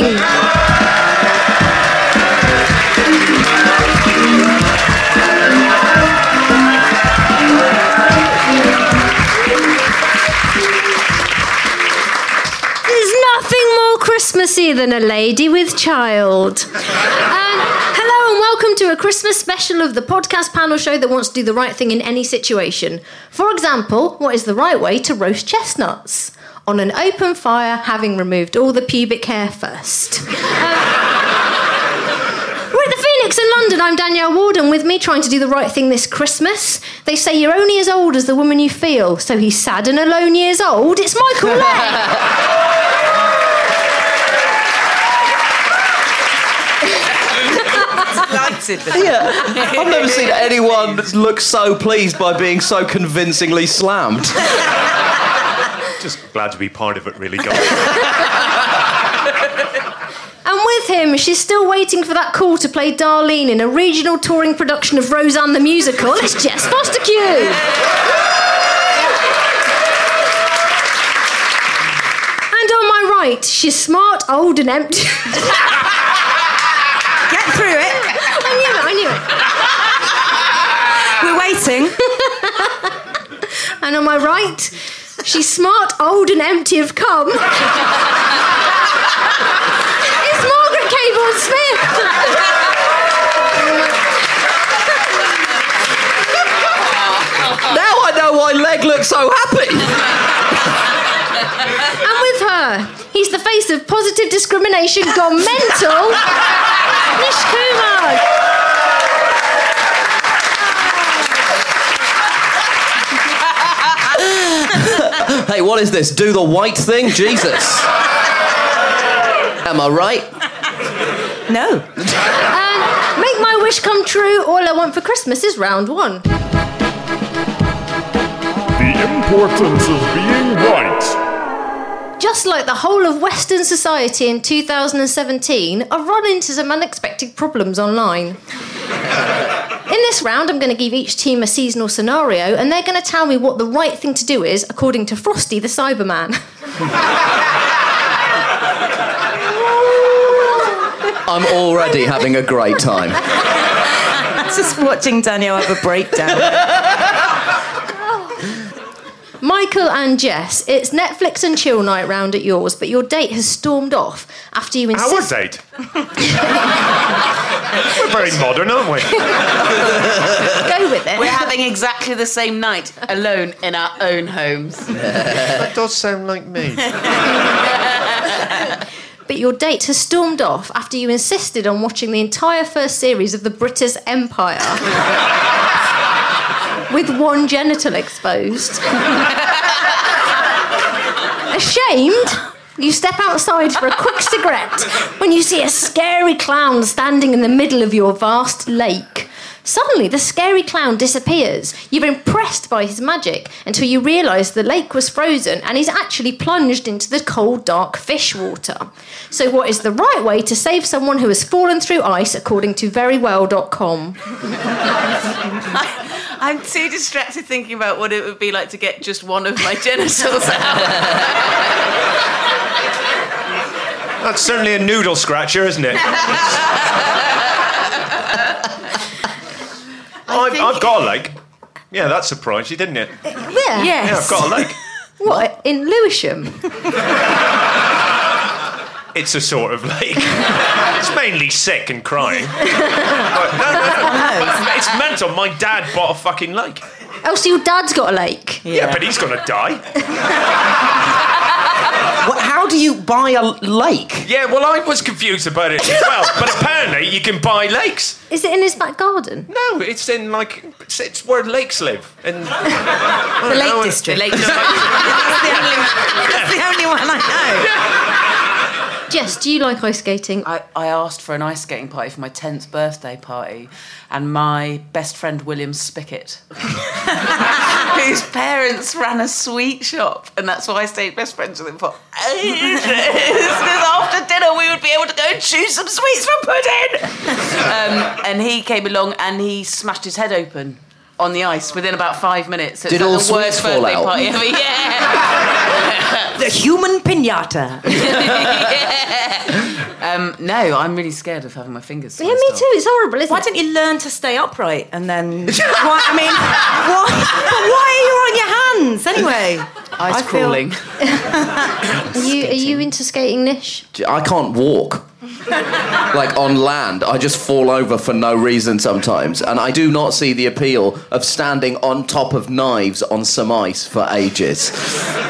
Thing! There's nothing more Christmassy than a lady with child. Um, hello and welcome to a Christmas special of the podcast panel show that wants to do the right thing in any situation. For example, what is the right way to roast chestnuts? On an open fire, having removed all the pubic hair first. Um, we're at the Phoenix in London. I'm Danielle Warden. With me, trying to do the right thing this Christmas. They say you're only as old as the woman you feel. So he's sad and alone years old. It's Michael Lay. Yeah, I've never seen anyone look so pleased by being so convincingly slammed. Just glad to be part of it, really, guys. And with him, she's still waiting for that call to play Darlene in a regional touring production of Roseanne the Musical. It's Jess Fostekew. And on my right, she's smart, old, and empty. Get through it. I knew it, I knew it. We're waiting. And on my right, she's smart, old, and empty of cum. it's Margaret Cabourn Smith. Now I know why Legge looks so happy. And with her, he's the face of positive discrimination gone mental. Nish Kumar. Hey, what is this? Do the white thing? Jesus. Am I right? No. And um, make my wish come true. All I want for Christmas is round one. The importance of being right. Just like the whole of Western society in 2017, I've run into some unexpected problems online. In this round, I'm going to give each team a seasonal scenario, and they're going to tell me what the right thing to do is according to Frosty the Cyberman. I'm already having a great time. Just watching Danielle have a breakdown. Michael and Jess, it's Netflix and chill night round at yours, but your date has stormed off after you insisted. Our insist. date. We're very modern, aren't we? Go with it. We're having exactly the same night, alone in our own homes. That does sound like me. But your date has stormed off after you insisted on watching the entire first series of the British Empire. With one genital exposed. Ashamed, you step outside for a quick cigarette when you see a scary clown standing in the middle of your vast lake. Suddenly, the scary clown disappears. You're impressed by his magic until you realise the lake was frozen and he's actually plunged into the cold, dark fish water. So, what is the right way to save someone who has fallen through ice, according to verywell.com? I'm too distracted thinking about what it would be like to get just one of my genitals out. That's certainly a noodle scratcher, isn't it? I've, think- I've got a leg. Yeah, that surprised you, didn't it? Uh, yeah. Yeah, I've got a leg. What? In Lewisham? It's a sort of lake. it's mainly sick and crying. But no, no, no. Oh. It's mental. My dad bought a fucking lake. Oh, so your dad's got a lake? Yeah, but he's gonna die. What, how how do you buy a lake? Yeah, well, I was confused about it as well. but apparently, you can buy lakes. Is it in his back garden? No, it's in like it's, it's where lakes live. And The Lake District. The Lake that's, the only, that's the only one I know. Jess, do you like ice skating? I, I asked for an ice skating party for my 10th birthday party, and my best friend William Spickett, whose parents ran a sweet shop, and that's why I stayed best friends with him for ages. Because after dinner we would be able to go and choose some sweets from pudding. Um, and he came along and he smashed his head open. On the ice within about five minutes. So it's Did like all the sweets worst fall birthday out? party ever. Yeah. The human pinata. Um, no, I'm really scared of having my fingers. yeah, me off. too. It's horrible, isn't Why it? don't you learn to stay upright and then? why, I mean, why, why are you on your hands anyway? Ice I feel- crawling. Are you, are you into skating, Nish? I can't walk. like on land, I just fall over for no reason sometimes, and I do not see the appeal of standing on top of knives on some ice for ages.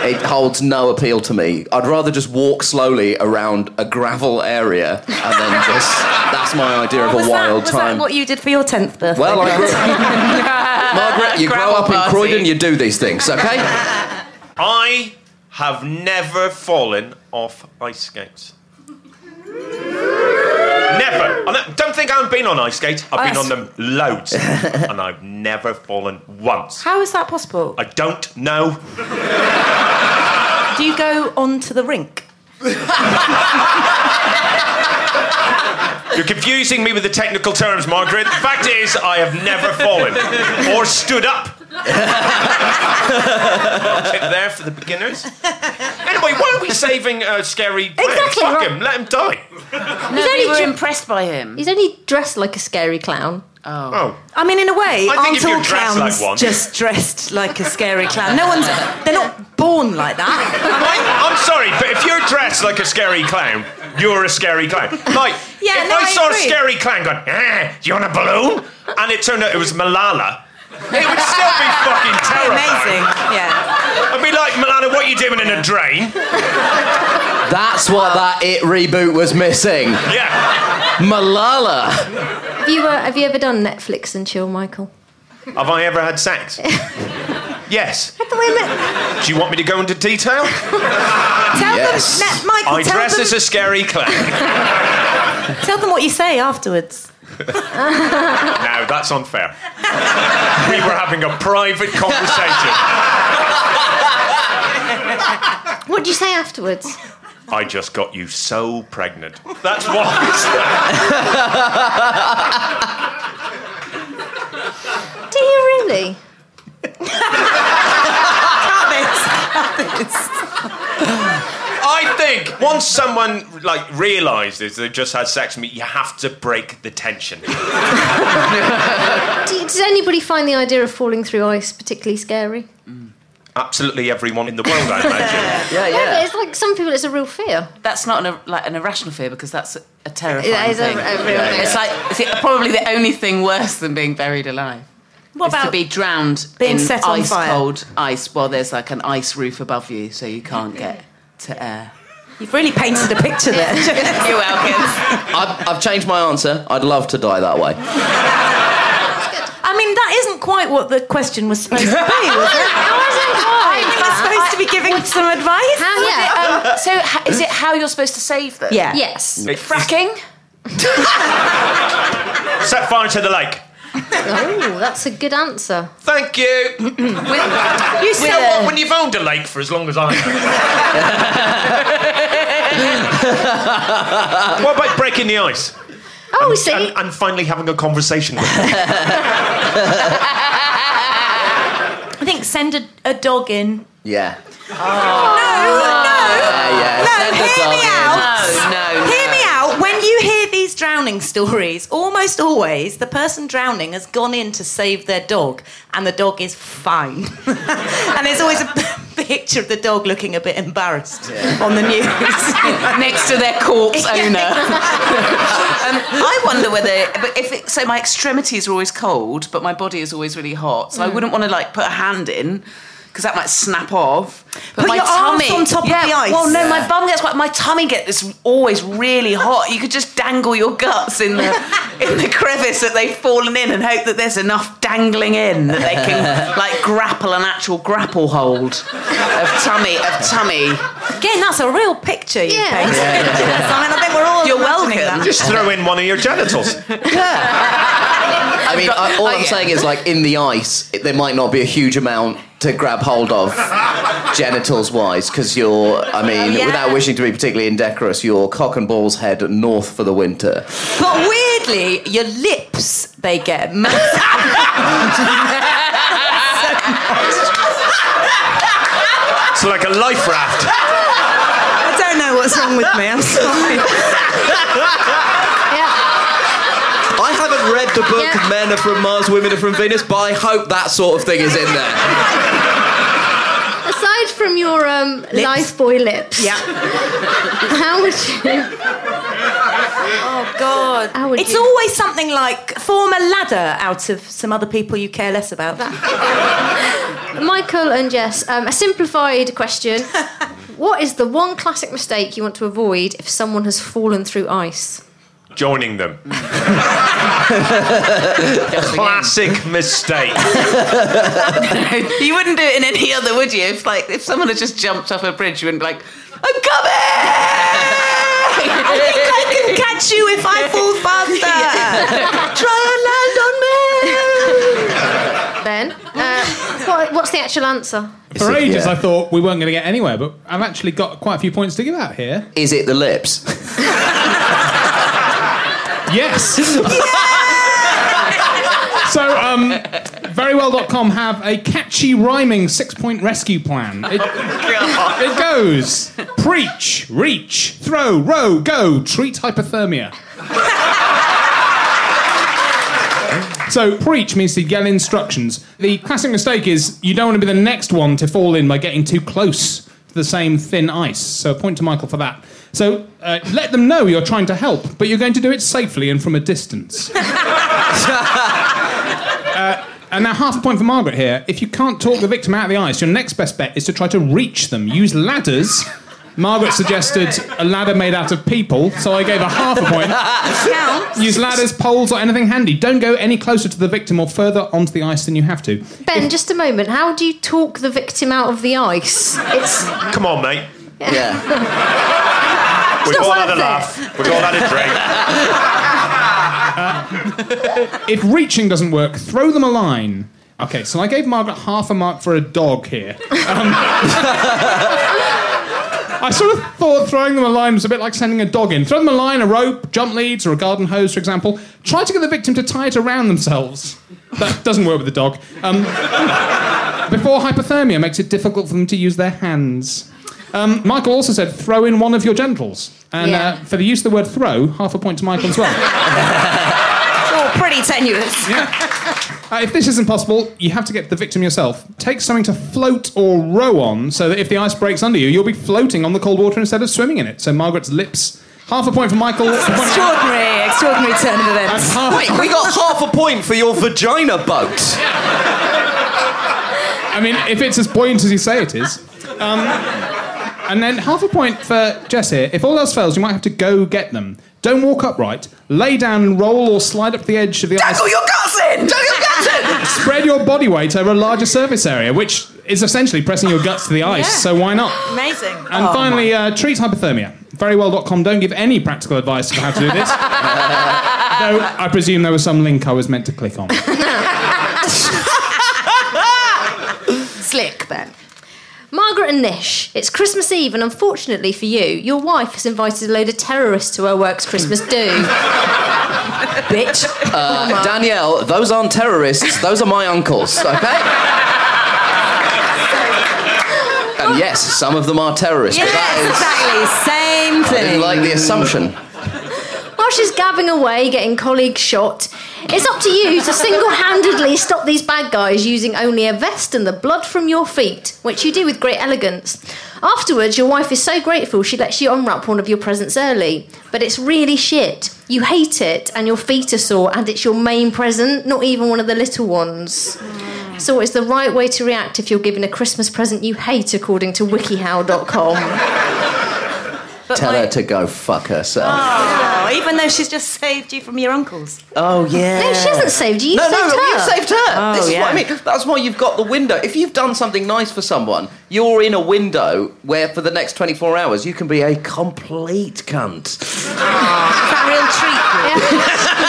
It holds no appeal to me. I'd rather just walk slowly around a gravel area, and then just—that's my idea of a was wild that, was time. that what you did for your tenth birthday? well, I grew- Margaret, you grow Gravel up in. Croydon, you do these things, okay? I have never fallen off ice skates. Never. I don't- don't think I haven't been on ice skates. I've been on them loads, and I've never fallen once. How is that possible? I don't know. Do you go onto the rink? You're confusing me with the technical terms, Margaret. The fact is, I have never fallen or stood up. Tip there for the beginners. Anyway, why are we saving uh, scary? Clown? Exactly Fuck right. him. Let him die. No, only we were ju- impressed by him. He's only dressed like a scary clown. Oh. I mean, in a way, I aren't all dressed like clowns one- just dressed like a scary clown? No one's. They're not born like that. I, I'm sorry, but if you're dressed like a scary clown, you're a scary clown. Like, Yeah, if no, I, I saw a scary clown going, eh, do you want a balloon? And it turned out it was Malala, it would still be fucking terrifying. Amazing. Yeah. I'd be like, Malala, what are you doing in a drain? That's what that It reboot was missing. Yeah. Malala. Have you, uh, have you ever done Netflix and chill, Michael? Have I ever had sex? yes. The way Net- Do you want me to go into detail? Tell Yes. them, Net- Michael. I tell, dress them, as a scary clown. tell them what you say afterwards. No, that's unfair. We were having a private conversation. what do you say afterwards? I just got you so pregnant. That's what. Do you really? I think once someone like realizes they've just had sex with me, you have to break the tension. Do does anybody find the idea of falling through ice particularly scary? Mm. Absolutely everyone in the world, I imagine. Yeah, Yeah, yeah. it's like some people it's a real fear. That's not an, like an irrational fear because that's a, a terrifying That is a- thing. a real It's like it's probably the only thing worse than being buried alive. What is to be drowned being in set on ice fire? cold ice while there's like an ice roof above you, so you can't get to air. You've really painted a picture there. You're welcome. I've, I've changed my answer. I'd love to die that way. I mean, that isn't quite what the question was supposed to be, was it? I think we're supposed to be giving some advice. How, yeah. Um, so ha- is it how you're supposed to save them? Yeah. yes. Fracking? Set fire to the lake. Oh, that's a good answer. Thank you. You You know what? When you've owned a lake for as long as I have. what about breaking the ice? Oh, see. And, and finally having a conversation with them. I think send a, a dog in. Yeah. No, no. Yeah, yeah. No, Send a hear dog me in. out. No, no, Hear me out. When you hear these drowning stories, almost always the person drowning has gone in to save their dog, and the dog is fine. and there's always a picture of the dog looking a bit embarrassed on the news. next to their corpse owner. um, I wonder whether, but if it, so, my extremities are always cold, but my body is always really hot. So I wouldn't want to like put a hand in because that might snap off. But Put my your arms tummy, on top of the ice. Well, no, Yeah. my bum gets quite. My tummy gets always really hot. You could just dangle your guts in the in the crevice that they've fallen in, and hope that there's enough dangling in that they can like grapple an actual grapple hold of tummy of tummy. Again, that's a real picture you Yeah. painted. Yeah, Yes, I mean, I think we're all You're welcome. that. Just throw in one of your genitals. I mean, I, all Oh, I'm yeah. saying is, like, in the ice, it, there might not be a huge amount to grab hold of, genitals wise, because you're, I mean, Yeah. without wishing to be particularly indecorous, your cock and balls head north for the winter. But weirdly, your lips, they get massive. It's like a life raft. I don't know what's wrong with me, I'm sorry. Yeah. I haven't read the book Yeah. Men Are From Mars, Women Are From Venus, but I hope that sort of thing is in there. Aside from your um, life boy lips, Yeah. how would you? Oh, God. How would it's you- always something like form a ladder out of some other people you care less about. Michael and Jess, um, a simplified question. What is the one classic mistake you want to avoid if someone has fallen through ice? Joining them. Classic mistake. You wouldn't do it in any other, would you? If like if someone had just jumped off a bridge, you wouldn't be like, "I'm coming." I think I can catch you if I fall faster. Try and land on me. Ben, uh, what, what's the actual answer? For ages, Yeah. I thought we weren't going to get anywhere, but I've actually got quite a few points to give out here. Is it the lips? Yes. so, um, verywell.com have a catchy rhyming six point rescue plan. It, it goes preach, reach, throw, row, go, treat hypothermia. So, preach means to yell instructions. The classic mistake is you don't want to be the next one to fall in by getting too close to the same thin ice. So, a point to Michael for that. So, uh, let them know you're trying to help, but you're going to do it safely and from a distance. Uh, and now, half a point for Margaret here. If you can't talk the victim out of the ice, your next best bet is to try to reach them. Use ladders. Margaret suggested a ladder made out of people, so I gave her half a point. Use ladders, poles, or anything handy. Don't go any closer to the victim or further onto the ice than you have to. Ben, just a moment. How do you talk the victim out of the ice? It's Come on, mate. Yeah. We've not all had a worth laugh. We've all had a drink. If reaching doesn't work, throw them a line. Okay, so I gave Margaret half a mark for a dog here. Um, I sort of thought throwing them a line was a bit like sending a dog in. Throw them a line, a rope, jump leads, or a garden hose, for example. Try to get the victim to tie it around themselves. That doesn't work with the dog. Um, before hypothermia makes it difficult for them to use their hands. Um, Michael also said throw in one of your genitals. And Yeah. uh, for the use of the word throw, half a point to Michael as well. It's all pretty tenuous. Uh, if this isn't possible, you have to get the victim yourself. Take something to float or row on so that if the ice breaks under you, you'll be floating on the cold water instead of swimming in it. So Margaret's lips. Half a point for Michael. Extraordinary, extraordinary turn of events. half, Wait, we got half a point for your vagina boat. I mean, if it's as buoyant as you say it is. Um, and then half a point for Jess here. If all else fails, you might have to go get them. Don't walk upright. Lay down and roll or slide up the edge of the ice. Dangle your guts in. Dangle your guts in. Spread your body weight over a larger surface area, which is essentially pressing your guts to the ice. Yeah. So why not? Amazing. And finally, uh, treat hypothermia. Verywell.com don't give any practical advice on how to do this. Though I presume there was some link I was meant to click on. Slick, Ben. Margaret and Nish. It's Christmas Eve, and unfortunately for you, your wife has invited a load of terrorists to her work's Christmas do. Bitch. Uh, Danielle, those aren't terrorists. Those are my uncles, okay? And yes, some of them are terrorists, but that exactly. Same is. I didn't thing. like the assumption. While she's gabbing away, getting colleagues shot, it's up to you to single handedly stop these bad guys using only a vest and the blood from your feet, which you do with great elegance. Afterwards, your wife is so grateful she lets you unwrap one of your presents early. But it's really shit. You hate it, and your feet are sore, and it's your main present, not even one of the little ones. So it's the right way to react if you're given a Christmas present you hate, according to wikihow.com. But Tell my- her to go fuck herself. Oh, even though she's just saved you from your uncles. Oh, yeah. No, she hasn't saved you. You no, saved no, her. you saved her. Oh, this is what I mean. That's why you've got the window. If you've done something nice for someone, you're in a window where for the next 24 hours you can be a complete cunt. Ah. Is that real treatment?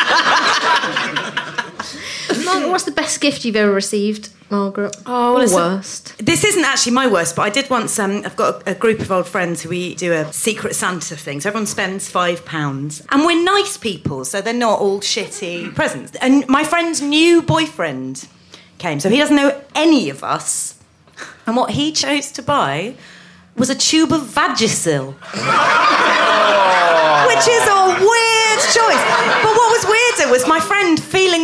Margaret, what's the best gift you've ever received, Margaret? Oh, or well, it's a- worst? This isn't actually my worst, but I did once. Um, I've got a, a group of old friends who we do a secret Santa thing. So everyone spends five pounds, and we're nice people, so they're not all shitty presents. And my friend's new boyfriend came, so he doesn't know any of us. And what he chose to buy was a tube of Vagisil, which is a weird choice. But what was weirder was my friend feeling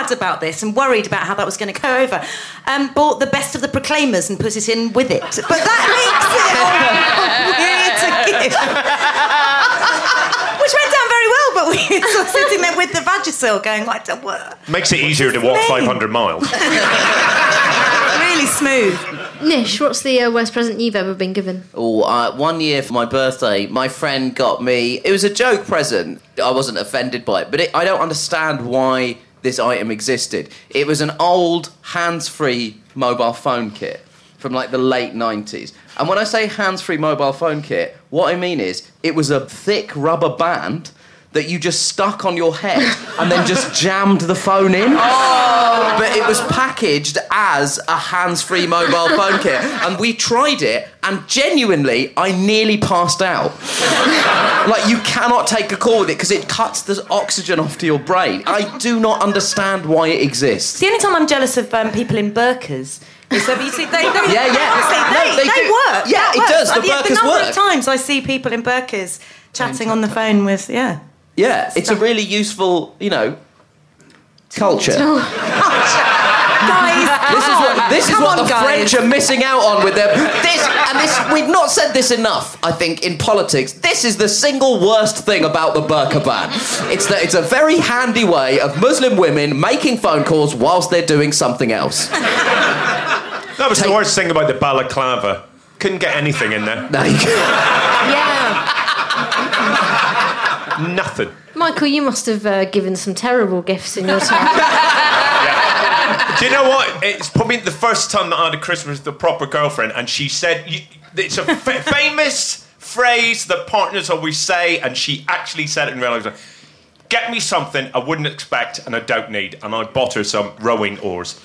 bad about this and worried about how that was going to go over, um, bought the best of the Proclaimers and put it in with it. But that makes it weird to give. Which went down very well, but we were sort sitting there with the Vagisil going, I don't work. Makes it easier to walk Name. 500 miles. Really smooth. Nish, what's the uh, worst present you've ever been given? Oh, uh, one year for my birthday, my friend got me. It was a joke present. I wasn't offended by it, but it, I don't understand why this item existed. It was an old hands-free mobile phone kit from like the late '90s. And when I say hands-free mobile phone kit, what I mean is it was a thick rubber band that you just stuck on your head and then just jammed the phone in. But it was packaged as a hands-free mobile phone kit, and we tried it, and genuinely, I nearly passed out. like you cannot take a call with it because it cuts the oxygen off to your brain. I do not understand why it exists. The only time I'm jealous of um, people in burkas is that you see, they, they, Yeah, yeah. honestly, No, they, they they work. Yeah, That it works. does. The yeah, burkas The number work. of times I see people in burkas chatting on the phone with, yeah. Yeah, it's a really useful, you know, culture. Guys, This is what this is Come what on, the guys. French are missing out on with them. This and this we've not said this enough, I think, in politics. This is the single worst thing about the burqa ban. It's that it's a very handy way of Muslim women making phone calls whilst they're doing something else. That was the worst thing about the balaclava. Couldn't get anything in there. There you. Yeah. Nothing. Michael, you must have uh, given some terrible gifts in your time. Do you know what? It's probably the first time that I had a Christmas with a proper girlfriend, and she said it's a famous phrase that partners always say, and she actually said it in real life. Get me something I wouldn't expect and I don't need, and I bought her some rowing oars.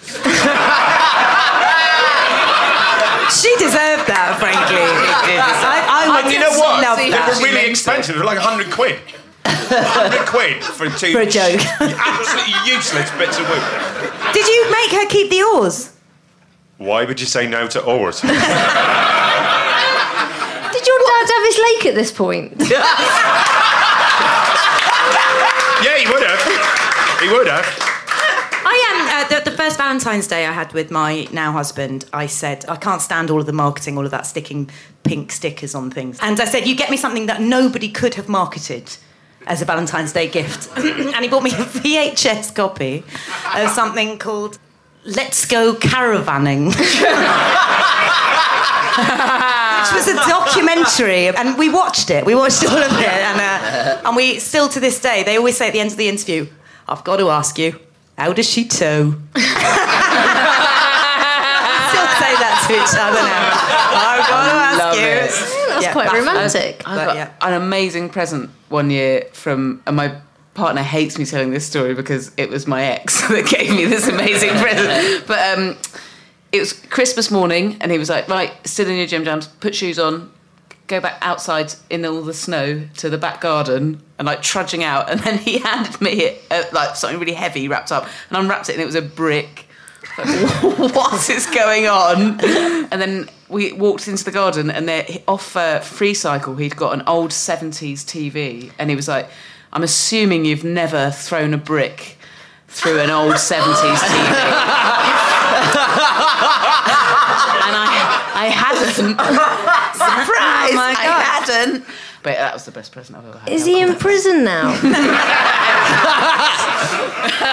she deserved that, frankly. I, I would And you know what? They were really expensive. They were like hundred quid. Hundred quid for two For a joke. absolutely useless bits of wood. Did you make her keep the oars? Why would you say no to oars? Did your dad have his lake at this point? yeah, he would have. He would have. I am. Uh, the, the first Valentine's Day I had with my now husband, I said, I can't stand all of the marketing, all of that sticking pink stickers on things. And I said, You get me something that nobody could have marketed as a Valentine's Day gift. and he bought me a VHS copy of something called Let's Go Caravanning. Which was a documentary, and we watched it. We watched all of it, and, uh, and we still to this day. They always say at the end of the interview, "I've got to ask you, how does she tow?" still say that to each other now. I've got to ask you. it. That's Yeah, quite baffling. romantic. I But, got yeah. an amazing present one year from, and my partner hates me telling this story because it was my ex that gave me this amazing present. But um, it was Christmas morning, and he was like, "Right, still in your gym jams, put shoes on." Go back outside in all the snow to the back garden and like trudging out, and then he handed me uh, like something really heavy wrapped up, and I unwrapped it, and it was a brick. what is going on? And then we walked into the garden, and there, off uh, Freecycle, he'd got an old 70s TV. And he was like, I'm assuming you've never thrown a brick through an old 70s TV. and I, I hadn't. Surprise! Oh I hadn't. But that was the best present I've ever had. Is he in prison now?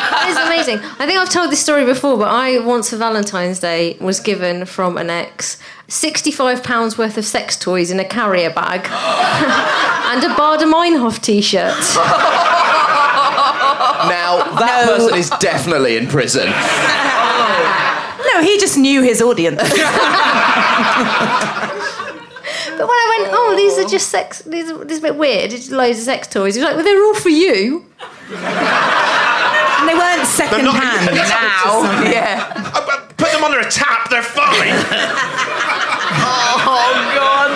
that is amazing. I think I've told this story before, but I once for Valentine's Day was given from an ex £65 worth of sex toys in a carrier bag and a Baader Meinhof t shirt. Now, that No. person is definitely in prison. No, he just knew his audience. But when I went, oh, these are just sex, these are, this is a bit weird, it's loads of sex toys. He was like, well, they're all for you. And they weren't second not- hand. now. yeah. Uh, Put them under a tap, they're fine. Oh God.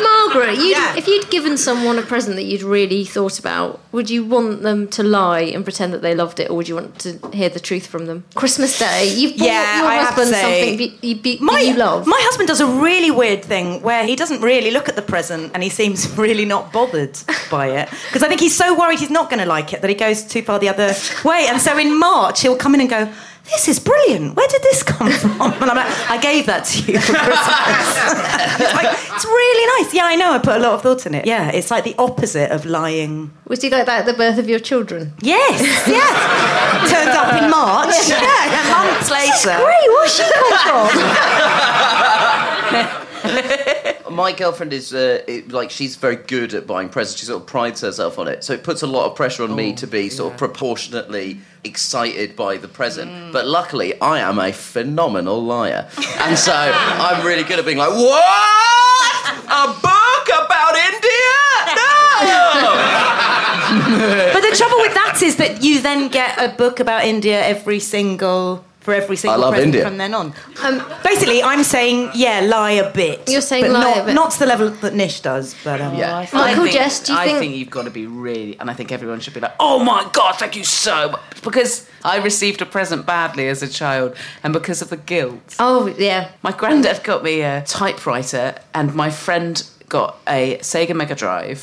Margaret, you'd, Yeah. if you'd given someone a present that you'd really thought about, would you want them to lie and pretend that they loved it, or would you want to hear the truth from them? Christmas Day, you've bought Yeah, your I husband something be, you, be, My, you love. my husband does a really weird thing where he doesn't really look at the present and he seems really not bothered by it. Because I think he's so worried he's not going to like it that he goes too far the other way. And so in March, he'll come in and go, This is brilliant. Where did this come from? And I'm like, I gave that to you for Christmas. He's like, it's really nice. Yeah, I know. I put a lot of thought in it. Yeah, it's like the opposite of lying. Was he like that at the birth of your children? Yes, yeah. Turned up in March. Yeah, months later. Great, where's she come from? My girlfriend is uh, it, like she's very good at buying presents. She sort of prides herself on it, so it puts a lot of pressure on me to be sort of proportionately excited by the present. But luckily, I am a phenomenal liar, and so I'm really good at being like, "What? A book about India? No!" But the trouble with that is that you then get a book about India every single for every single love present India. from then on. Um, basically, I'm saying yeah, lie a bit. You're saying but lie not, a bit. not to the level that Nish does, but um, Yeah. I Michael think, Jess, do you I think- think you've got to be really, and I think everyone should be like, "Oh my god, thank you so much," because I received a present badly as a child, and because of the guilt, Oh, yeah. my granddad got me a typewriter, and my friend got a Sega Mega Drive.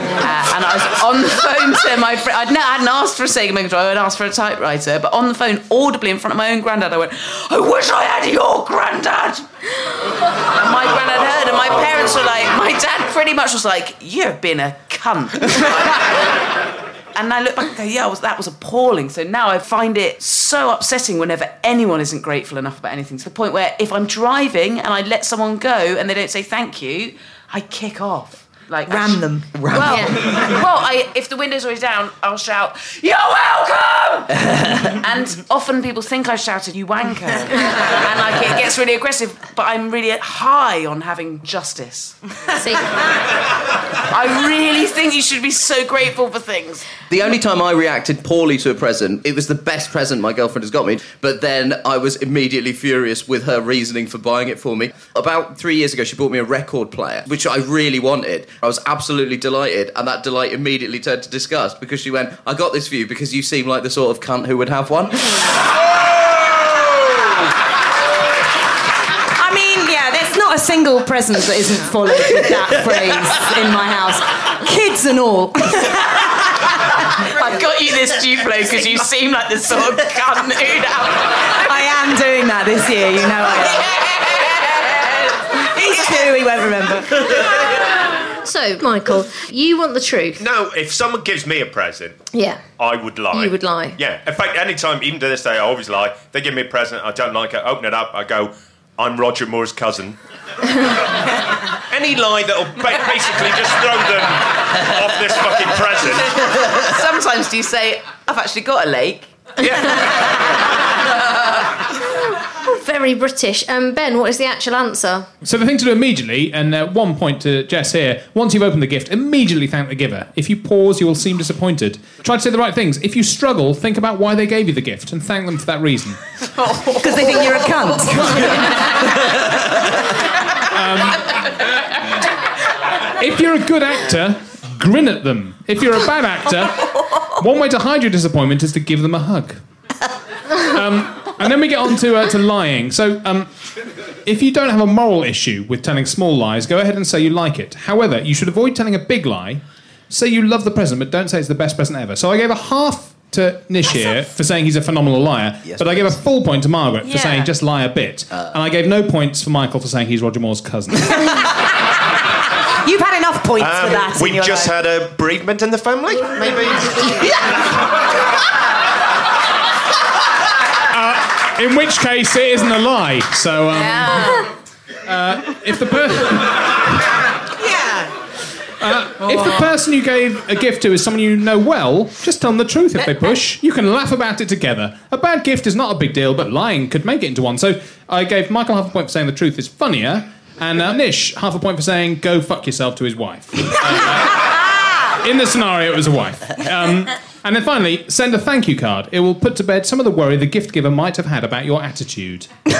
Uh, and I was on the phone to my friend. I'd, no, I hadn't asked for a Sega Mega Drive, I'd asked for a typewriter, but on the phone, audibly in front of my own granddad, I went, I wish I had your granddad. And my granddad heard, and my parents were like, my dad pretty much was like, You've been a cunt. And I look back and go, yeah, was, that was appalling. So now I find it so upsetting whenever anyone isn't grateful enough about anything to the point where if I'm driving and I let someone go and they don't say thank you, I kick off. Like ram them. Well, well, I, if the window's always down, I'll shout, "You're welcome!" and often people think I shouted, "You wanker," and like it gets really aggressive. But I'm really high on having justice. See, I really think you should be so grateful for things. The only time I reacted poorly to a present, it was the best present my girlfriend has got me, but then I was immediately furious with her reasoning for buying it for me. About three years ago, she bought me a record player, which I really wanted. I was absolutely delighted, and that delight immediately turned to disgust because she went, I got this for you because you seem like the sort of cunt who would have one. I mean, yeah, there's not a single present that isn't followed with that phrase in my house, kids and all. I've got you this Duplo because you seem like the sort of cunt who'd have. I am doing that this year, you know I am. He's two, he won't remember. So Michael, you want the truth? No, if someone gives me a present, Yeah. I would lie. You would lie. Yeah. In fact, anytime, even to this day, I always lie. They give me a present, I don't like it, open it up, I go, I'm Roger Moore's cousin. Any lie that'll ba- basically just throw them off this fucking present. Sometimes do you say, I've actually got a lake? Very British. Um, ben, what is the actual answer? So the thing to do immediately, and uh, one point to Jess here: once you've opened the gift, immediately thank the giver. If you pause, you will seem disappointed. Try to say the right things. If you struggle, think about why they gave you the gift and thank them for that reason. Because they think you're a cunt. If you're a good actor, grin at them. If you're a bad actor, one way to hide your disappointment is to give them a hug. Um, and then we get on to, uh, to lying. So, um, if you don't have a moral issue with telling small lies, go ahead and say you like it. However, you should avoid telling a big lie. Say you love the present, but don't say it's the best present ever. So I gave a half to Nish here for saying he's a phenomenal liar, Yes, but I gave a full point to Margaret for Yeah. saying just lie a bit. and I gave no points for Michael for saying he's Roger Moore's cousin. You've had enough points for Um, that. in we your just life. had a bereavement in the family, maybe. In which case, it isn't a lie. So, um, uh, if the person. Yeah. If the person you gave a gift to is someone you know well, just tell them the truth if they push. You can laugh about it together. A bad gift is not a big deal, but lying could make it into one. So I gave Michael half a point for saying the truth is funnier, and uh, Nish half a point for saying go fuck yourself to his wife. Uh, in the scenario, it was a wife. Um, and then finally, send a thank you card. It will put to bed some of the worry the gift giver might have had about your attitude.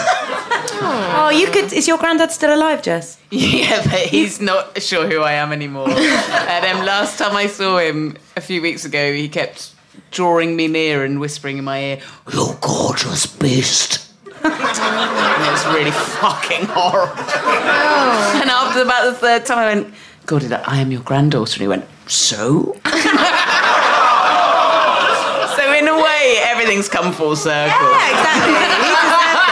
Oh, you could. Is your granddad still alive, Jess? Yeah, but he's not sure who I am anymore. and um, last time I saw him a few weeks ago, he kept drawing me near and whispering in my ear, "You gorgeous beast." and it was really fucking horrible. And after about the third time, I went, "God, I I am your granddaughter?" And he went, "So." so in a way, everything's come full circle. Yeah, exactly. He deserved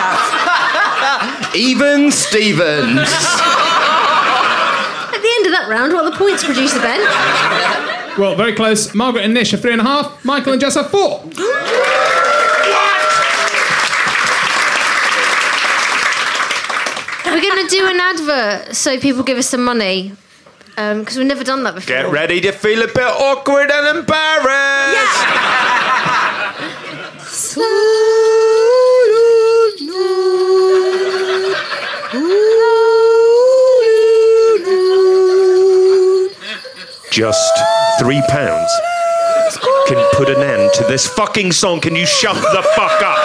that. Even Stevens. At the end of that round, what are the points, producer Ben? Well, very close. Margaret and Nish are three and a half. Michael and Jess are four. We're going to do an advert so people give us some money. Um, because we've never done that before. Get ready to feel a bit awkward and embarrassed. Just three pounds can put an end to this fucking song. Can you shut the fuck up?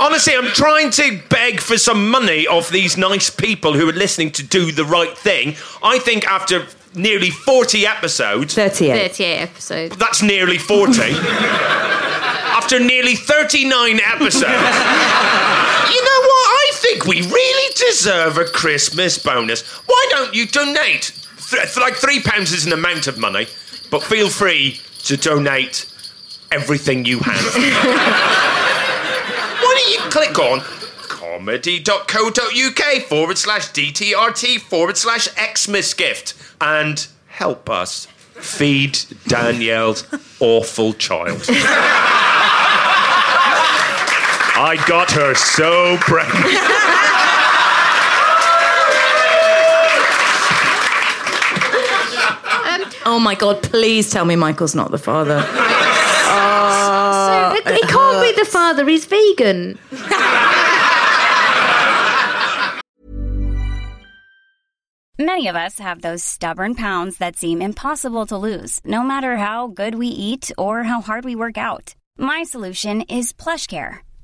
Honestly, I'm trying to beg for some money off these nice people who are listening to do the right thing. I think after nearly 40 episodes, 38. 38 episodes. that's nearly 40. after nearly 39 episodes. you know what? I think we really deserve a Christmas bonus. Why don't you donate? Th- like three pounds is an amount of money, but feel free to donate everything you have. Why don't you click on comedy.co.uk forward slash DTRT forward slash Xmas gift and help us feed Danielle's awful child. I got her so pregnant. Oh my God! Please tell me Michael's not the father. so uh, he can't be the father, he's vegan. Many of us have those stubborn pounds that seem impossible to lose, no matter how good we eat or how hard we work out. My solution is PlushCare.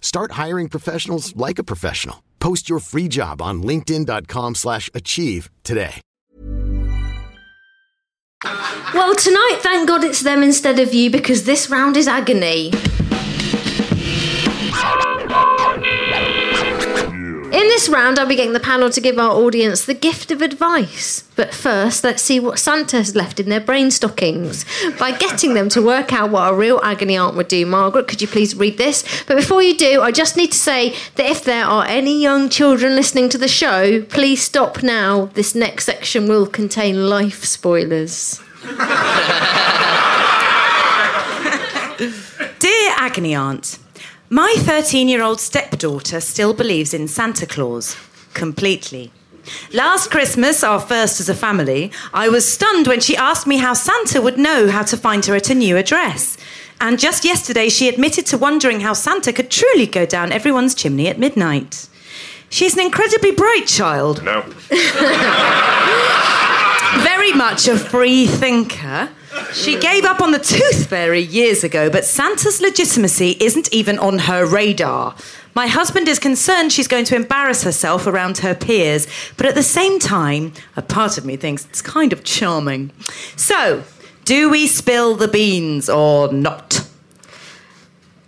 Start hiring professionals like a professional. Post your free job on linkedin.com/achieve slash achieve today. Well, tonight, thank God it's them instead of you because this round is agony. In this round, I'll be getting the panel to give our audience the gift of advice. But first, let's see what Santa has left in their brain stockings by getting them to work out what a real agony aunt would do. Margaret, could you please read this? But before you do, I just need to say that if there are any young children listening to the show, please stop now. This next section will contain life spoilers. Dear Agony Aunt, my 13 year old stepdaughter still believes in Santa Claus. Completely. Last Christmas, our first as a family, I was stunned when she asked me how Santa would know how to find her at a new address. And just yesterday, she admitted to wondering how Santa could truly go down everyone's chimney at midnight. She's an incredibly bright child. No. Very much a free thinker. She gave up on the tooth fairy years ago, but Santa's legitimacy isn't even on her radar. My husband is concerned she's going to embarrass herself around her peers, but at the same time, a part of me thinks it's kind of charming. So, do we spill the beans or not?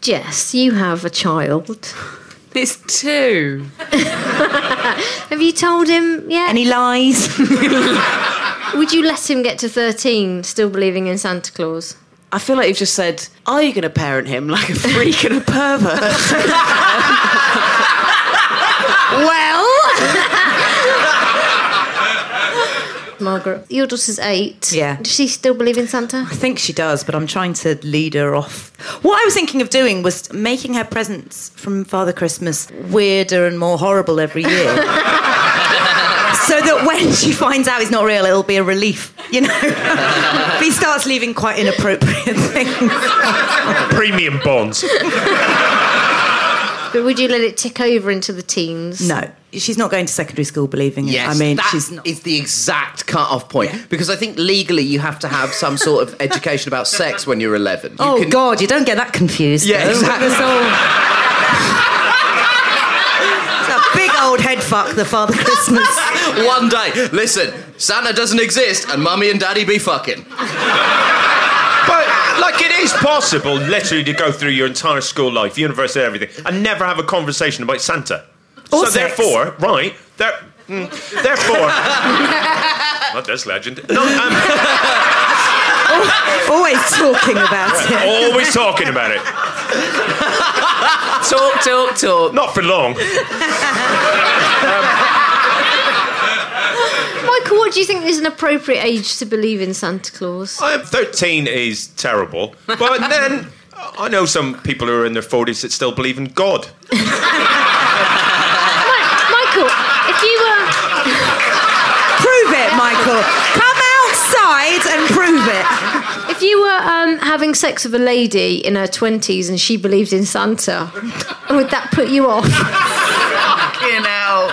Jess, you have a child. It's two. Have you told him yet? Any lies? Would you let him get to 13 still believing in Santa Claus? I feel like you've just said, are you going to parent him like a freak and a pervert? well. Margaret, your daughter's eight. Yeah. Does she still believe in Santa? I think she does, but I'm trying to lead her off. What I was thinking of doing was making her presents from Father Christmas weirder and more horrible every year. so that when she finds out it's not real, it'll be a relief, you know? if he starts leaving quite inappropriate things. Premium bonds. But would you let it tick over into the teens? No, she's not going to secondary school believing it. Yes, I mean, that she's not. is the exact cut-off point because I think legally you have to have some sort of education about sex when you're 11. You Oh, can- God, you don't get that confused. Yeah, though. exactly. It's all- It's a big old head fuck, the Father Christmas. One day, listen, Santa doesn't exist, and Mummy and Daddy be fucking. But like it is possible, literally, to go through your entire school life, university, everything, and never have a conversation about Santa. Or so sex. therefore, right? There, mm, therefore, not this legend. No, um, Always talking about it. always talking about it. talk, talk, talk. Not for long. Michael, what do you think is an appropriate age to believe in Santa Claus? I'm 13 is terrible, but then I know some people who are in their 40s that still believe in God. Michael, if you were. Prove it, Michael. Come outside and prove it. If you were um, having sex with a lady in her 20s and she believed in Santa, would that put you off? Fucking hell.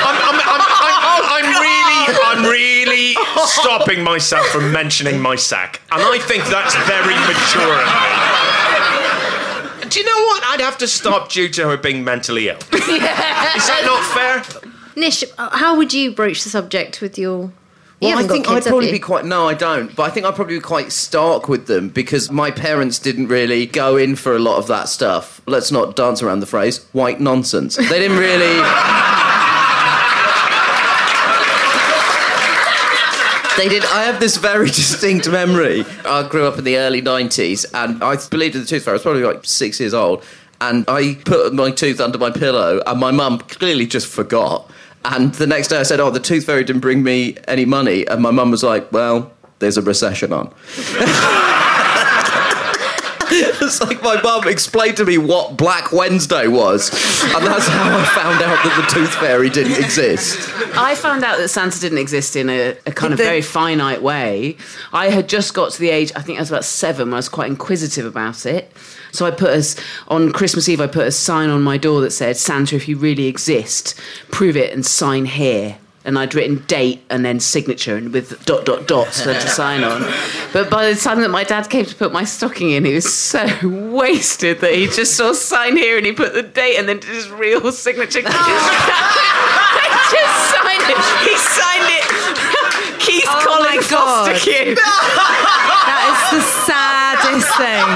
I'm, I'm, I'm, I'm, I'm really, I'm really stopping myself from mentioning my sack, and I think that's very mature of me. Do you know what? I'd have to stop due to her being mentally ill. Is that not fair? Nish, how would you broach the subject with your. You Well, I haven't got think kids, I'd probably be quite. No, I don't. But I think I'd probably be quite stark with them because my parents didn't really go in for a lot of that stuff. Let's not dance around the phrase white nonsense. They didn't really. They did. I have this very distinct memory. I grew up in the early 90s and I believed in the tooth fairy. I was probably like six years old. And I put my tooth under my pillow and my mum clearly just forgot. And the next day I said, Oh, the tooth fairy didn't bring me any money. And my mum was like, Well, there's a recession on. it's like my mum explained to me what Black Wednesday was. And that's how I found out that the tooth fairy didn't exist. I found out that Santa didn't exist in a, a kind of Did they- very finite way. I had just got to the age, I think I was about seven, when I was quite inquisitive about it. So I put us on Christmas Eve. I put a sign on my door that said, "Santa, if you really exist, prove it and sign here." And I'd written date and then signature and with dot dot dots for to sign on. But by the time that my dad came to put my stocking in, he was so wasted that he just saw sign here and he put the date and then did his real signature. he just signed it. He signed it. Keith Oh Colin my God. Fostekew. That is the saddest thing.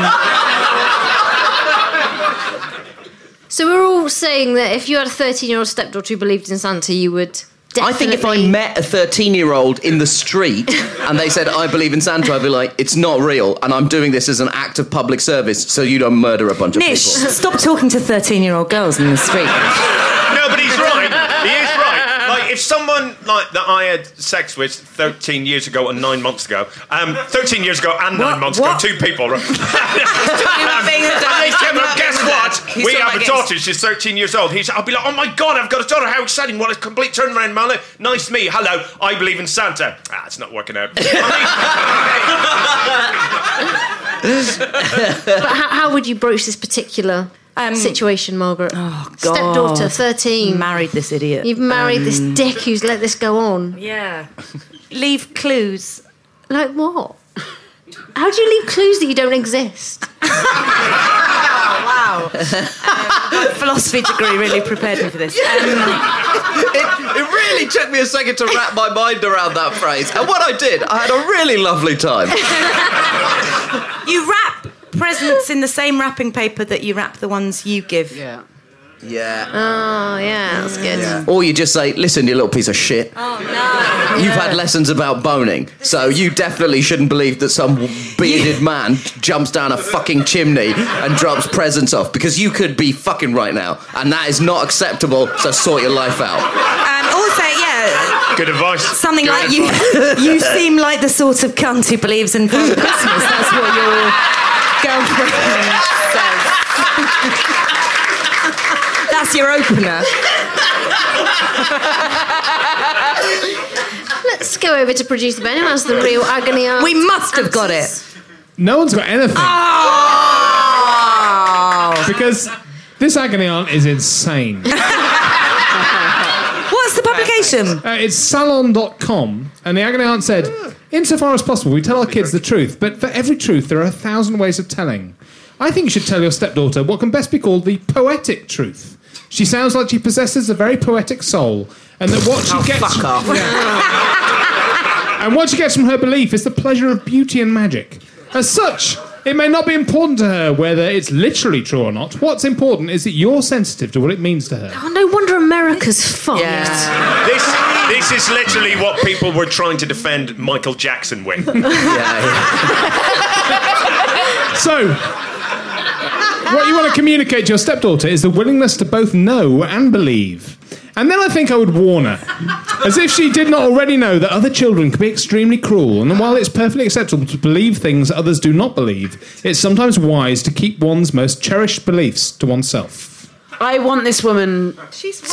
So we're all saying that if you had a 13 year old stepdaughter who believed in Santa, you would. I think if I met a 13 year old in the street and they said, I believe in Santa, I'd be like, it's not real. And I'm doing this as an act of public service so you don't murder a bunch of Nish, people. stop talking to 13 year old girls in the street. No, but he's right. He is right. Like, if someone like that I had sex with 13 years ago and nine months ago, um, 13 years ago and nine What? months What? ago, two people. Right? being a And they He's came talking up, about guess being a what? He's We talking have a about daughter. She's 13 years old. He's, I'll be like, oh my god, I've got a daughter. How exciting! What a complete turnaround in my life. Nice to meet you. Hello, I believe in Santa. Ah, it's not working out. But how, how would you broach this particular situation, Margaret? Oh, God. Stepdaughter, 13. Married this idiot. You've married this Um, dick who's let this go on. Yeah. Leave clues. Like what? How do you leave clues that you don't exist? wow. my philosophy degree really prepared me for this. Um, it, it really took me a second to wrap my mind around that phrase. And when I did, I had a really lovely time. you wrap presents in the same wrapping paper that you wrap the ones you give. Yeah. Yeah. Oh, yeah, that's good. Or you just say, listen, you little piece of shit. Oh, no. You've had lessons about boning, so you definitely shouldn't believe that some bearded man jumps down a fucking chimney and drops presents off because you could be fucking right now, and that is not acceptable. So sort your life out. And also, yeah, Good advice. something Good like you. advice. you seem like the sort of cunt who believes in Christmas. That's what your girlfriend says. That's your opener. Let's go over to producer Ben, who has the real agony aunt. We must have got it. No one's got anything. Oh. Because this agony aunt is insane. Publication? Uh, it's salon.com, and the agony aunt said, Insofar as possible, we tell our kids the truth, but for every truth, there are a thousand ways of telling. I think you should tell your stepdaughter what can best be called the poetic truth. She sounds like she possesses a very poetic soul, and that what she Oh, gets. fuck off. and what she gets from her belief is the pleasure of beauty and magic. As such, it may not be important to her whether it's literally true or not. What's important is that you're sensitive to what it means to her. Oh, no wonder America's fucked. This, this is literally what people were trying to defend Michael Jackson with. So, what you want to communicate to your stepdaughter is the willingness to both know and believe. And then I think I would warn her, as if she did not already know that other children can be extremely cruel, and while it's perfectly acceptable to believe things others do not believe, it's sometimes wise to keep one's most cherished beliefs to oneself. I want this woman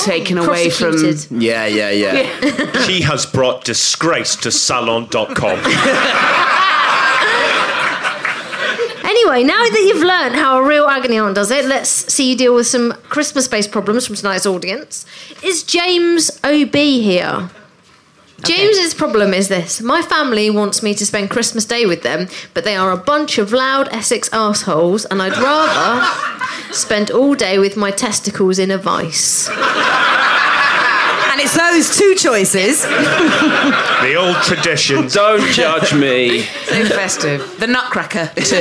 taken away from. Prosecuted. Yeah, yeah, yeah. She has brought disgrace to salon.com. Anyway, now that you've learned how a real agony aunt does it, let's see you deal with some Christmas-based problems from tonight's audience. Is James OB here? James's problem is this: my family wants me to spend Christmas Day with them, but they are a bunch of loud Essex assholes, and I'd rather spend all day with my testicles in a vice. And it's those two choices. the old tradition. Don't judge me. So festive. The Nutcracker, too.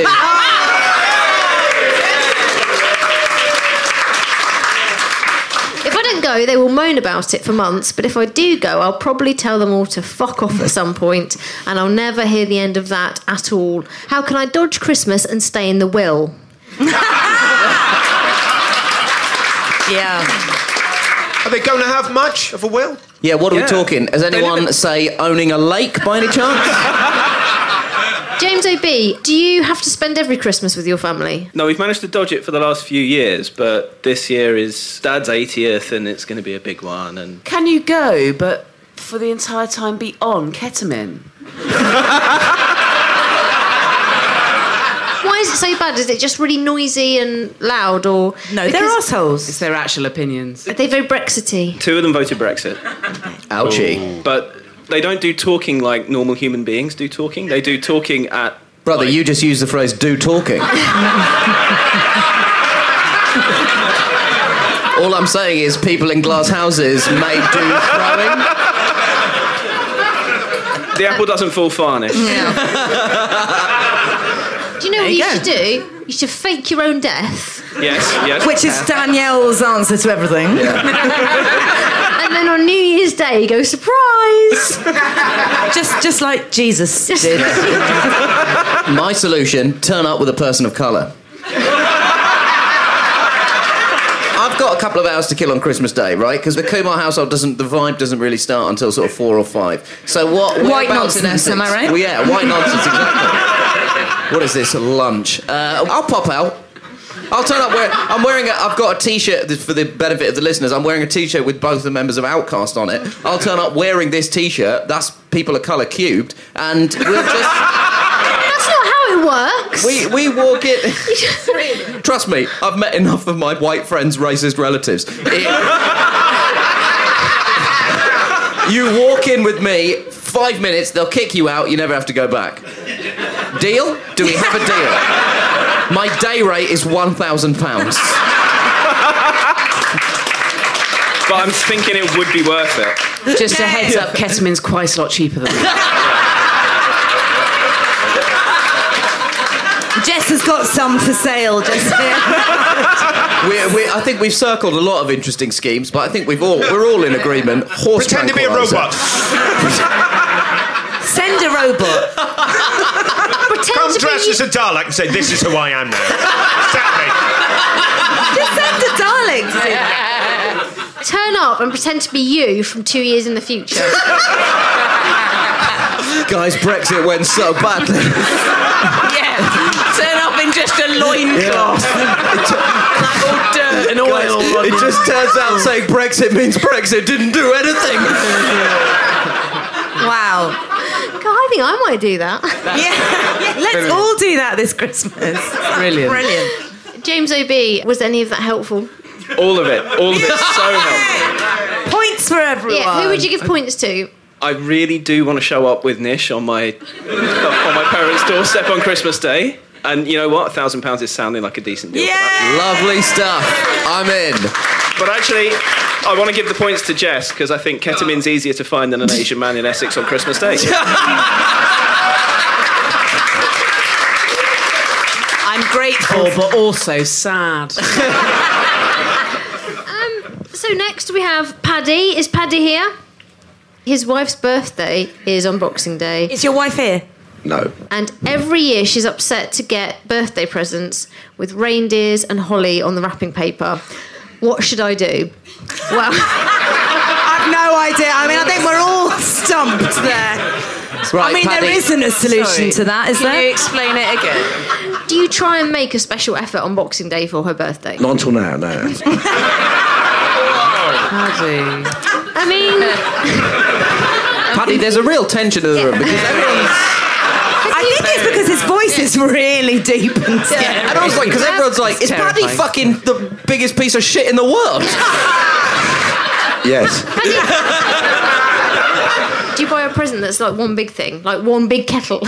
If I don't go, they will moan about it for months, but if I do go, I'll probably tell them all to fuck off at some point, and I'll never hear the end of that at all. How can I dodge Christmas and stay in the will? Yeah. Are they going to have much of a will? Yeah, what are Yeah. we talking? Has anyone, in- say, owning a lake by any chance? James OB, do you have to spend every Christmas with your family? No, we've managed to dodge it for the last few years, but this year is Dad's 80th, and it's going to be a big one. And Can you go, but for the entire time be on ketamine? Why is it so bad? Is it just really noisy and loud, or No, they're assholes. It's their actual opinions. Are they very Brexity? two of them voted Brexit. Ouchie. But they don't do talking like normal human beings do talking. They do talking at. Brother, you just used the phrase do talking. All I'm saying is people in glass houses may do throwing. The apple doesn't fall far, Nish. Do you know what you you should do? You should fake your own death, Yes, yes. Which is Danielle's answer to everything. and then on New Year's Day, go surprise. just, just like Jesus did. My solution: turn up with a person of colour. I've got a couple of hours to kill on Christmas Day, right? Because the Kumar household doesn't, the vibe doesn't really start until sort of four or five. So what? White nonsense, am I right? Well, yeah, white nonsense, exactly. What is this? Lunch? Uh, I'll pop out. I'll turn up wearing. I'm wearing. A, I've got a T-shirt for the benefit of the listeners. I'm wearing a T-shirt with both the members of OutKast on it. I'll turn up wearing this T-shirt. That's people of colour cubed, and we'll just. That's not how it it works. We, we walk in. Trust me, I've met enough of my white friends' racist relatives. It- you walk in with me, five minutes, they'll kick you out, you never have to go back. Deal? Do we have a deal? My day rate is £1,000. But I'm thinking it would be worth it. Just a heads up, ketamine's quite a lot cheaper than that. Jess has got some for sale just here. we we I think we've circled a lot of interesting schemes, but I think we've all we're all in agreement. Horse Pretend to be a robot. Send a robot. Pretend Come dressed be as a Dalek and say, "This is who I am now." Exactly. Just send a darling to do that. turn up and pretend to be you from two years in the future. Guys, Brexit went so badly. yeah. Turn up in just a loincloth. Like all dirt and oil. Guys, it just turns out saying Brexit means Brexit didn't do anything. Wow. God, I think I might do that. Yeah. Let's Brilliant. all do that this Christmas. Brilliant. Brilliant. James OB, was any of that helpful? All of it. All of it. So helpful. Points for everyone. Yeah, who would you give points to? I really do want to show up with Nish on my on my parents' doorstep on Christmas Day. And you know what? A thousand pounds is sounding like a decent deal. for that. Lovely stuff. I'm in. But actually, I want to give the points to Jess because I think ketamine's easier to find than an Asian man in Essex on Christmas Day. I'm grateful, but also sad. um, So next we have Paddy. Is Paddy here? His wife's birthday is on Boxing Day. Is your wife here? No. And every year she's upset to get birthday presents with reindeers and holly on the wrapping paper. What should I do? Well, I've no idea. I mean, I think we're all stumped there. Right, I mean, Paddy. there isn't a solution Sorry. to that, is Can there? you explain it again? do you try and make a special effort on Boxing Day for her birthday? Not until now, no. Paddy. I mean, Paddy, there's a real tension in the room because everyone's. I think it's because his voice is really deep and scary. And I was like, because everyone's like, is Paddy fucking the biggest piece of shit in the world? yes. do you buy a present that's like one big thing, like one big kettle?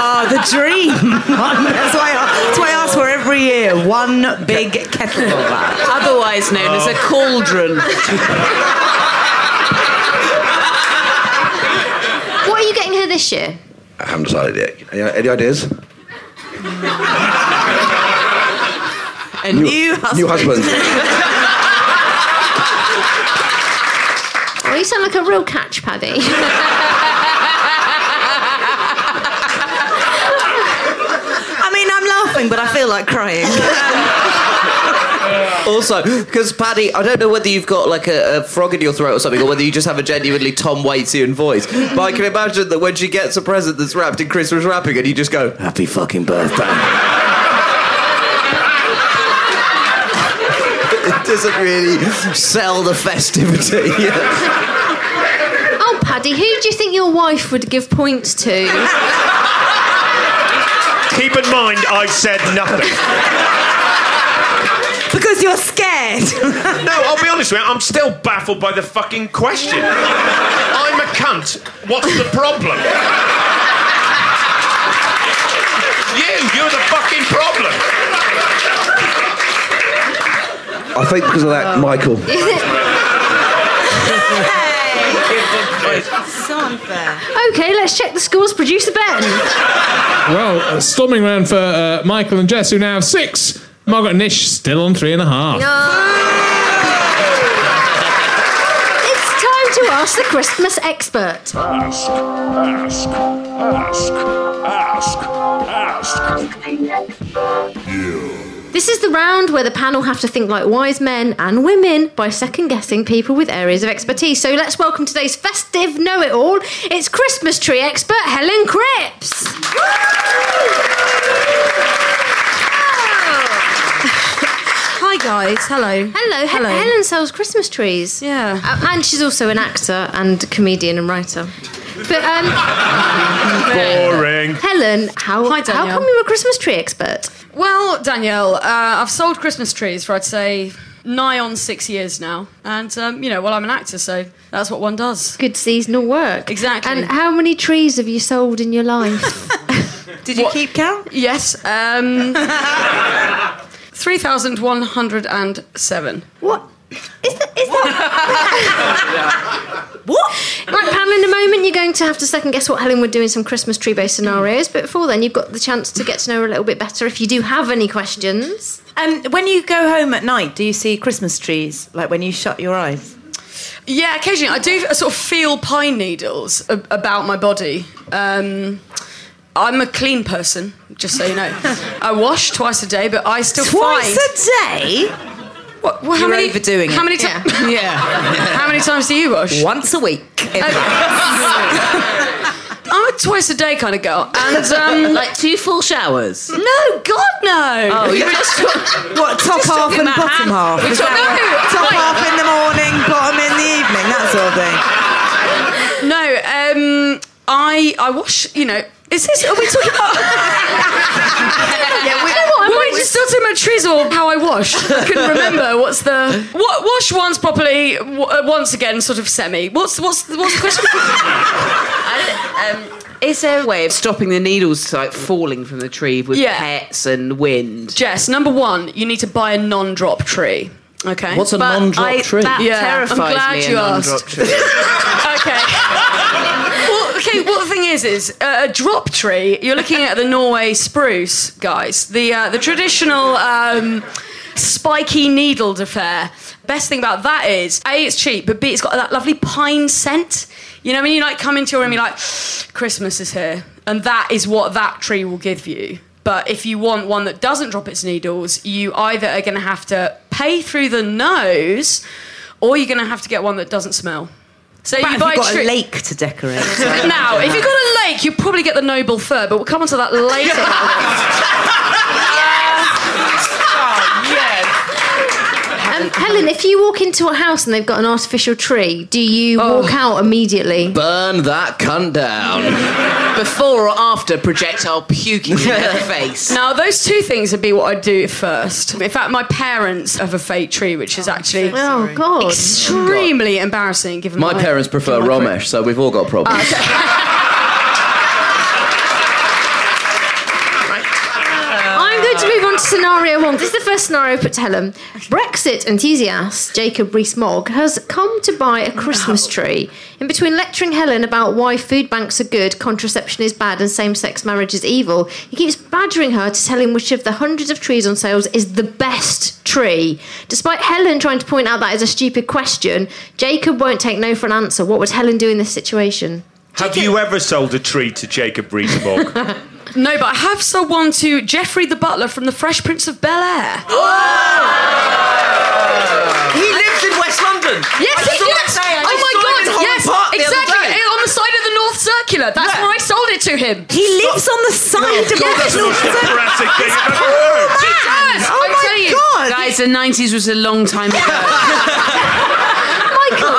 Oh, the dream. that's, why I, that's why I ask for every year one big kettle. Otherwise known as a oh. cauldron. what are you getting her this year? I haven't decided yet. Any, any ideas? A new, husband. New husband. Oh, you sound like a real catch, Paddy. I mean, I'm laughing, but I feel like crying. Also, because Paddy, I don't know whether you've got like a, a frog in your throat or something, or whether you just have a genuinely Tom Waitian voice. But I can imagine that when she gets a present that's wrapped in Christmas wrapping, and you just go, "Happy fucking birthday." it doesn't really sell the festivity. oh, Paddy, who do you think your wife would give points to? Keep in mind, I've said nothing. Because you're scared. No, I'll be honest with you. I'm still baffled by the fucking question. I'm a cunt. What's the problem? You, you're the fucking problem. I think because of that, Michael. Hey. So unfair. okay, let's check the scores. Producer Ben. Well, uh, storming around for uh, Michael and Jess, who now have six. Margaret Nish still on three and a half. It's time to ask the Christmas expert. Ask, ask, ask, ask, ask. This is the round where the panel have to think like wise men and women by second guessing people with areas of expertise. So let's welcome today's festive know it all. It's Christmas tree expert Helen Cripps. Hi guys, hello. Hello, He- Hello. Helen sells Christmas trees. Yeah. Uh, and she's also an actor and comedian and writer. But um, Boring. Helen, how Hi, how Danielle. come you're a Christmas tree expert? Well, Danielle, uh, I've sold Christmas trees for I'd say nigh on six years now, and um, you know, well, I'm an actor, so that's what one does. Good seasonal work. Exactly. And how many trees have you sold in your life? Did you keep count? Yes. Um, Three thousand one hundred and seven. What? Is that, is that... what? Right, Pam, in a moment you're going to have to second guess what Helen would do in some Christmas tree based scenarios, but before then you've got the chance to get to know her a little bit better if you do have any questions. Um, when you go home at night, do you see Christmas trees? Like when you shut your eyes? Yeah, occasionally I do sort of feel pine needles about my body. Um, I'm a clean person, just so you know. I wash twice a day, but I still Twice find a day? What, well, how You're many? overdoing it. How many times? Yeah. How many times do you wash? Once a week. I'm a twice a day kind of girl, and um, like two full showers. no, God no. Oh, you just What, top Just half and bottom hand- half? we're Is that talking- what- No, top wait. half in the morning, bottom in the evening, that sort of thing. No, um, I I wash. You know, is this? Are we talking about? Yeah, we, Were we just still talking about trees or how I wash? I couldn't remember. What's the what, wash once properly? W- uh, once again, sort of semi. What's what's the, what's the question? um, is there a way of stopping the needles like falling from the tree with Yeah. pets and wind? Jess, number one, you need to buy a non-drop tree. Okay. What's a But non-drop I- tree? That Yeah, terrifies I'm glad me. you a non-drop asked. tree. okay. Okay. Well, the thing is, is uh, a drop tree. You're looking at the Norway spruce, guys. The uh, the traditional um, spiky needled affair. Best thing about that is a it's cheap, but b it's got that lovely pine scent. You know, when you like come into your room, you're like, Christmas is here, and that is what that tree will give you. But if you want one that doesn't drop its needles, you either are going to have to pay through the nose, or you're going to have to get one that doesn't smell. So But you if buy you've got tree- a lake to decorate. now, if you've got a lake, you probably get the noble fir, but we'll come on to that later. um, Helen, if you walk into a house and they've got an artificial tree, do you walk out immediately? Burn that cunt down. Before or after projectile puking in their face? now, those two things would be what I'd do first. In fact, my parents have a fake tree, which is actually Oh God! extremely embarrassing. Given My parents prefer given my Ramesh, so we've all got problems. I'm going to move on to scenario one. This is the first scenario put to Helen. Brexit enthusiast Jacob Rees-Mogg has come to buy a Christmas tree. In between lecturing Helen about why food banks are good, contraception is bad, and same-sex marriage is evil, he keeps badgering her to tell him which of the hundreds of trees on sales is the best tree. Despite Helen trying to point out that is a stupid question, Jacob won't take no for an answer. What would Helen do in this situation? Have you ever sold a tree to Jacob Rees-Mogg? No, but I have sold one to Geoffrey the butler from the Fresh Prince of Bel Air. Oh! He lives in West London. Yes, I he does. Oh my god! Yes, Park the exactly. On the side of the North Circular. That's Yeah. where I sold it to him. He lives on the side of God, the most depressing thing I've ever heard. He does. Oh I'm my you. God. Guys, the 90s was a long time ago. Michael,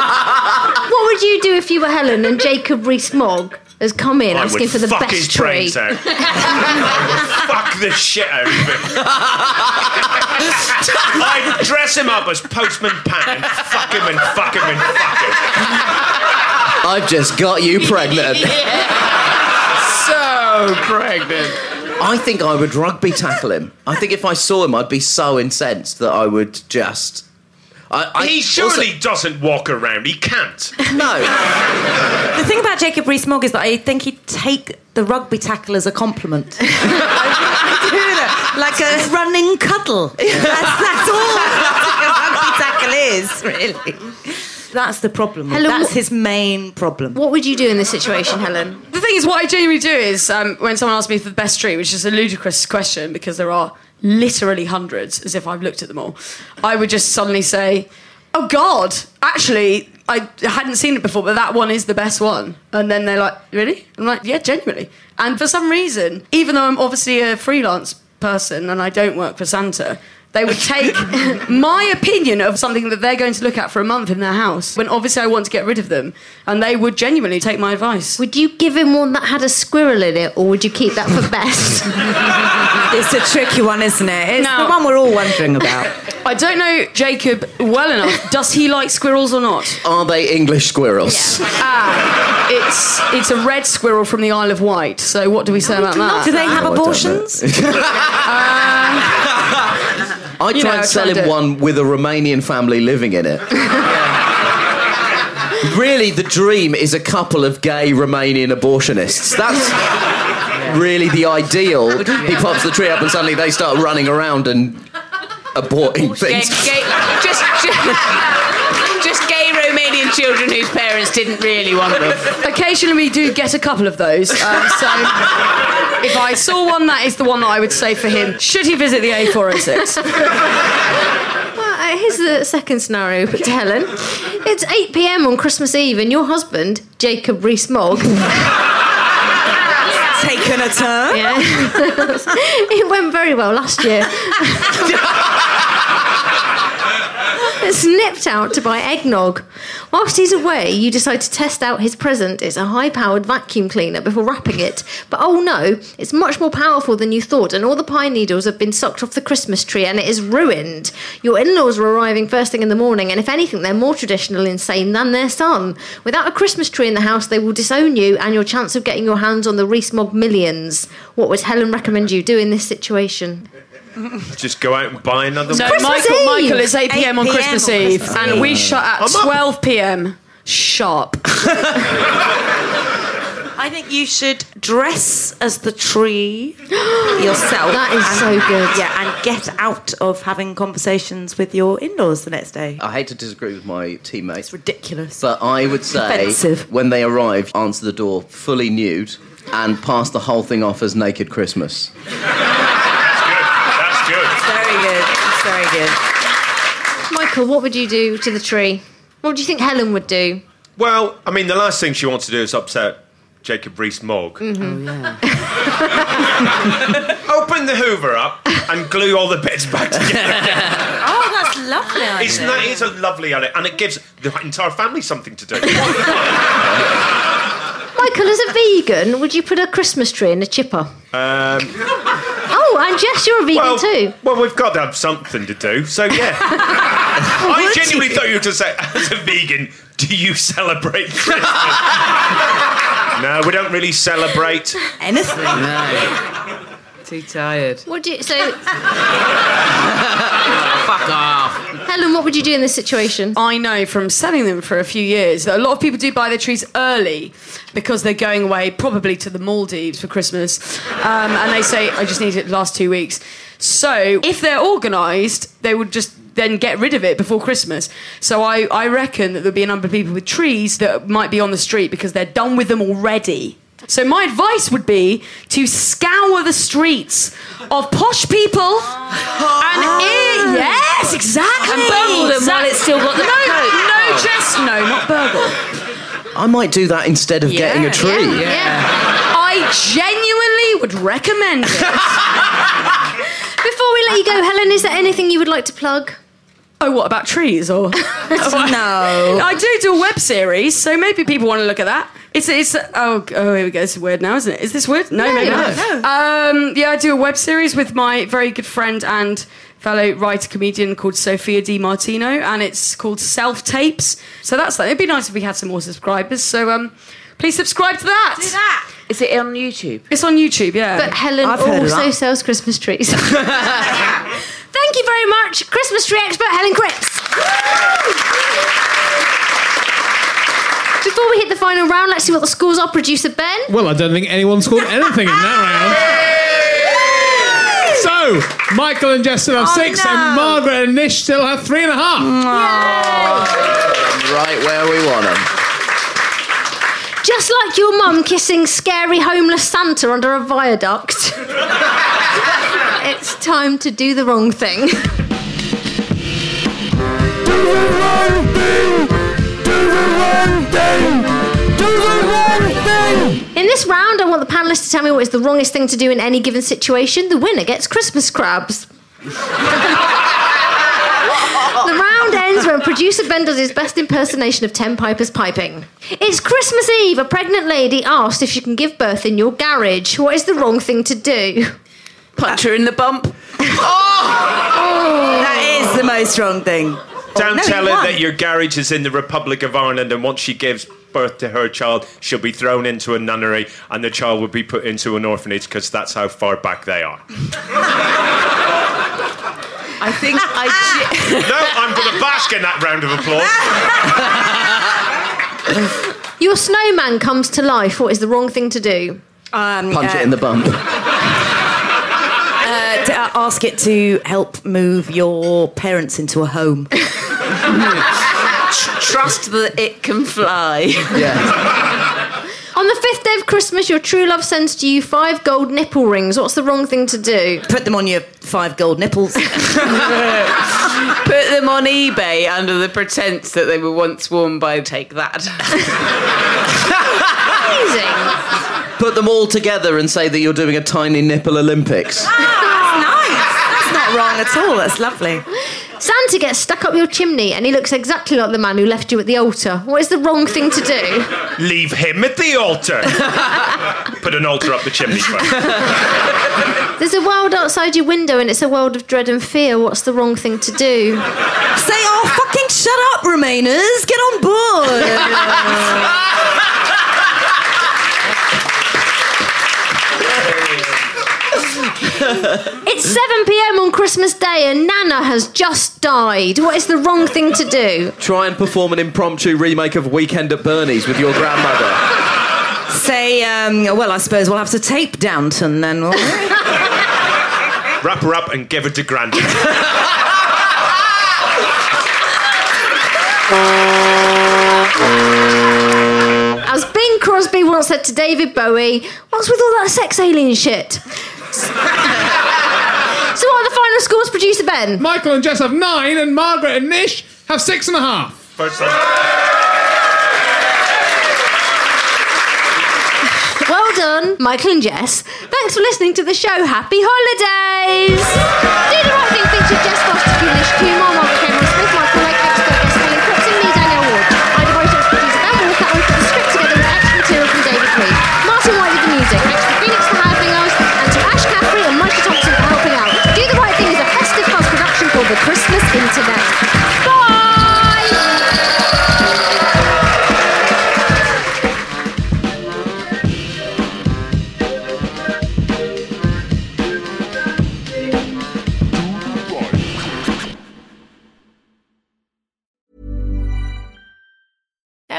what would you do if you were Helen and Jacob Rees-Mogg has come in I asking would for the fuck best his tree? brains out. fuck the shit out of him. I'd dress him up as Postman Pat and fuck him and fuck him and fuck him. I've just got you pregnant. so pregnant. I think I would rugby tackle him. I think if I saw him, I'd be so incensed that I would just. I, I, He surely doesn't walk around. He can't. No. The thing about Jacob Rees-Mogg is that I think he'd take the rugby tackle as a compliment. like a running cuddle. That's, that's all a rugby tackle is, really. That's the problem. Helen, That's what- his main problem. What would you do in this situation, Helen? The thing is, what I genuinely do is um, when someone asks me for the best tree, which is a ludicrous question because there are literally hundreds, as if I've looked at them all, I would just suddenly say, "Oh God, actually, I hadn't seen it before, but that one is the best one." And then they're like, "Really?" I'm like, "Yeah, genuinely." And for some reason, even though I'm obviously a freelance person and I don't work for Santa, They would take my opinion of something that they're going to look at for a month in their house when obviously I want to get rid of them, and they would genuinely take my advice. Would you give him one that had a squirrel in it, or would you keep that for best? It's a tricky one, isn't it? It's Now- the one we're all wondering about. I don't know Jacob well enough. Does he like squirrels or not? Are they English squirrels? Ah, it's it's a red squirrel from the Isle of Wight. So what do we say about that? Do they have Oh, I don't know. abortions? You tried know, selling one with a Romanian family living in it. really, the dream is a couple of gay Romanian abortionists. That's really the ideal. He pops the tree up and suddenly they start running around and aborting things. gay, just, just, just gay Romanian children whose parents didn't really want them. Occasionally, we do get a couple of those. Um, so, if I saw one, that is the one that I would say for him. Should he visit the A406? Well, uh, here's the second scenario put to Helen. It's 8 pm on Christmas Eve, and your husband, Jacob Rees Mogg. Taken a turn. Yeah. it went very well last year. It's nipped out to buy eggnog. Whilst he's away, you decide to test out his present. It's a high powered vacuum cleaner before wrapping it. But oh no, it's much more powerful than you thought, and all the pine needles have been sucked off the Christmas tree and it is ruined. Your in laws are arriving first thing in the morning, and if anything, they're more traditional insane than their son. Without a Christmas tree in the house, they will disown you and your chance of getting your hands on the Rees Mogg millions. What would Helen recommend you do in this situation? Just go out and buy another No, one. Michael, Eve. Michael, it's 8 pm on 8 Christmas on Eve, Christmas and Eve. we shut at I'm up. 12 pm sharp. I think you should dress as the tree yourself. That is and- so good. Yeah, and get out of having conversations with your in-laws the next day. I hate to disagree with my teammates, Ridiculous. but I would say Offensive. when they arrive, answer the door fully nude and pass the whole thing off as Naked Christmas. That's good. Very good. It's very good. Michael, what would you do to the tree? What do you think Helen would do? Well, I mean, the last thing she wants to do is upset Jacob Rees Mogg. Oh yeah. Open the Hoover up and glue all the bits back together. Oh, that's lovely. idea. Isn't that is a lovely idea, and it gives the entire family something to do. Michael, as a vegan, would you put a Christmas tree in a chipper? Um, Oh, and Jess, you're a vegan well, too. well, we've got to have something to do, so yeah. I Would genuinely you? thought you were going to say, as a vegan, do you celebrate Christmas? no, we don't really celebrate. Anything. No. Too tired. What do you? So, Fuck off. Helen, what would you do in this situation? I know from selling them for a few years that a lot of people do buy their trees early because they're going away probably to the Maldives for Christmas. Um, and they say, I just need it to last two weeks. So if they're organised, they would just then get rid of it before Christmas. So I, I reckon that there'll be a number of people with trees that might be on the street because they're done with them already. So my advice would be to scour the streets of posh people and ah. it, yes, exactly. And burgle them while it's still got the no, coat. no, just no, not burgle. I might do that instead of getting a tree. I genuinely would recommend it. Before we let you go, Helen, is there anything you would like to plug? Oh, what about trees or? No. I do do a web series, so maybe people want to look at that. It's it's oh oh here we go. It's a word now, isn't it? Is this word? No, maybe not. Um, yeah, I do a web series with my very good friend and fellow writer comedian called Sophia Di Martino, and it's called Self Tapes. So that's that. It'd be nice if we had some more subscribers. So um, please subscribe to that. Do that. Is it on YouTube? It's on YouTube. Yeah. But Helen I've also sells Christmas trees. Thank you very much, Christmas tree expert Helen Cripps. Before we hit the final round, let's see what the scores are. Producer Ben. Well, I don't think anyone scored anything in that round. So, Michael and Jess still have Oh, six, no. and Margaret and Nish still have three and a half. Right where we want them. Just like your mum kissing scary homeless Santa under a viaduct. it's time to do the wrong thing. Do the wrong thing! Do the wrong thing! Do the wrong thing! In this round, I want the panelists to tell me what is the wrongest thing to do in any given situation. The winner gets Christmas crabs. Producer Ben does his best impersonation of Ten Pipers piping. It's Christmas Eve. A pregnant lady asked if she can give birth in your garage. What is the wrong thing to do? Punch her in the bump. Oh. That is the most wrong thing. Don't No, tell her won't. that your garage is in the Republic of Ireland, and once she gives birth to her child, she'll be thrown into a nunnery, and the child will be put into an orphanage because that's how far back they are. I think I. no, I'm going to bask in that round of applause. Your snowman comes to life. What is the wrong thing to do? Um, Punch uh, it in the bump. uh, to, uh, ask it to help move your parents into a home. Trust that it can fly. Yeah. On the fifth day of Christmas, your true love sends to you five gold nipple rings. What's the wrong thing to do? Put them on your five gold nipples. Put them on eBay under the pretense that they were once worn by Take That. Amazing. Put them all together and say that you're doing a tiny nipple Olympics. Ah, that's nice. That's not wrong at all. That's lovely. Santa gets stuck up your chimney and he looks exactly like the man who left you at the altar. What is the wrong thing to do? Leave him at the altar. Put an altar up the chimney. There's a world outside your window and it's a world of dread and fear. What's the wrong thing to do? Say, oh, fucking shut up, Remainers. Get on board. It's 7 pm on Christmas Day and Nana has just died. What is the wrong thing to do? Try and perform an impromptu remake of Weekend at Bernie's with your grandmother. Say, um, well, I suppose we'll have to tape Downton then. won't? Wrap her up and give her to Granddad. As Bing Crosby once said to David Bowie, what's with all that sex alien shit? So the final scores, producer Ben? Michael and Jess have nine, and Margaret and Nish have six and a half. First. Well done, Michael and Jess. Thanks for listening to the show. Happy holidays! Do the right thing featured Jess Fostekew, Nish Kumar,